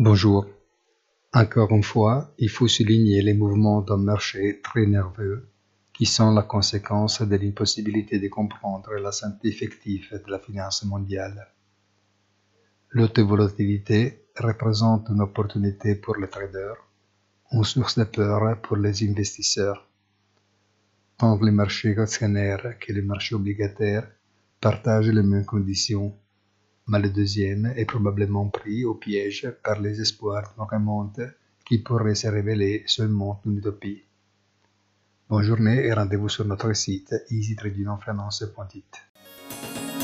Bonjour. Encore une fois, il faut souligner les mouvements d'un marché très nerveux qui sont la conséquence de l'impossibilité de comprendre la santé effective de la finance mondiale. L'haute volatilité représente une opportunité pour les traders, une source de peur pour les investisseurs. Tant les marchés actionnaires que les marchés obligataires partagent les mêmes conditions mais le deuxième est probablement pris au piège par les espoirs d'une remonte qui pourrait se révéler seulement une utopie. Bonne journée et rendez-vous sur notre site easytradingfinance.it.